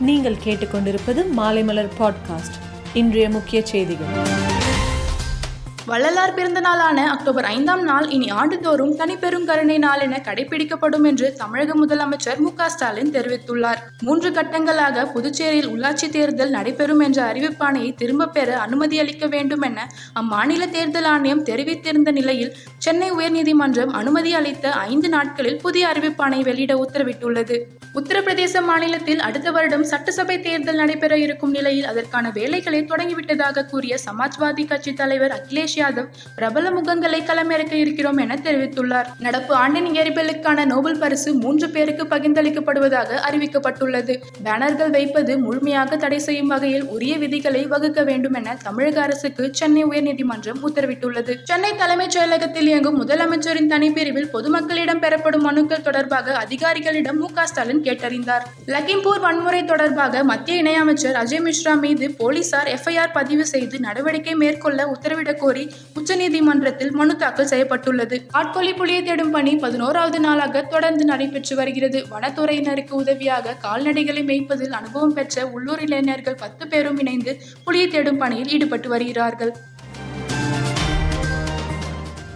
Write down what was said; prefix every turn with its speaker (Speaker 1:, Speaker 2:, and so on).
Speaker 1: நீங்கள் கேட்டுக்கொண்டிருப்பது மாலைமலர் பாட்காஸ்ட் இன்றைய முக்கிய செய்திகள்.
Speaker 2: வள்ளலார் பிறந்த நாளான அக்டோபர் ஐந்தாம் நாள் இனி ஆண்டுதோறும் தனிப்பெரும் கருணை நாள் என கடைபிடிக்கப்படும் என்று தமிழக முதலமைச்சர் மு ஸ்டாலின் தெரிவித்துள்ளார். மூன்று கட்டங்களாக புதுச்சேரியில் உள்ளாட்சி தேர்தல் நடைபெறும் என்ற அறிவிப்பாணையை திரும்பப் பெற அனுமதி அளிக்க வேண்டும் என அம்மாநில தேர்தல் ஆணையம் தெரிவித்திருந்த நிலையில் சென்னை உயர்நீதிமன்றம் அனுமதி அளித்த ஐந்து நாட்களில் புதிய அறிவிப்பாணை வெளியிட உத்தரவிட்டுள்ளது. உத்தரப்பிரதேச மாநிலத்தில் அடுத்த வருடம் சட்டசபை தேர்தல் நடைபெற இருக்கும் நிலையில் அதற்கான வேலைகளை தொடங்கிவிட்டதாக கூறிய சமாஜ்வாதி கட்சி தலைவர் அகிலேஷ் யாதவ் பிரபல முகங்களை களமிறக்க இருக்கிறோம் என தெரிவித்துள்ளார். நடப்பு ஆண்டின் இயற்பியலுக்கான நோபல் பரிசு மூன்று பேருக்கு பகிர்ந்தளிக்கப்படுவதாக அறிவிக்கப்பட்டுள்ளது. பேனர்கள் வைப்பது முழுமையாக தடை செய்யும் வகையில் உரிய விதிகளை வகுக்க வேண்டும் என தமிழக அரசுக்கு சென்னை உயர்நீதிமன்றம் உத்தரவிட்டுள்ளது. சென்னை தலைமைச் செயலகத்தில் இயங்கும் முதலமைச்சரின் தனிப்பிரிவில் பொதுமக்களிடம் பெறப்படும் மனுக்கள் தொடர்பாக அதிகாரிகளிடம் மு ஸ்டாலின் கேட்டறிந்தார். லக்கிம்பூர் வன்முறை தொடர்பாக மத்திய இணையமைச்சர் அஜய் மிஸ்ரா மீது போலீசார் எஃப்ஐஆர் பதிவு செய்து நடவடிக்கை மேற்கொள்ள உத்தரவிடக் கோரி உச்சநீதிமன்றத்தில் மனு தாக்கல் செய்யப்பட்டுள்ளது. ஆட்கொல்லி புலியை தேடும் பணி பதினோராவது நாளாக தொடர்ந்து நடைபெற்று வருகிறது. வனத்துறையினருக்கு உதவியாக கால்நடைகளை மேய்ப்பதில் அனுபவம் பெற்ற உள்ளூர் இளைஞர்கள் பத்து பேரும் இணைந்து புலியை தேடும் பணியில் ஈடுபட்டு வருகிறார்கள்.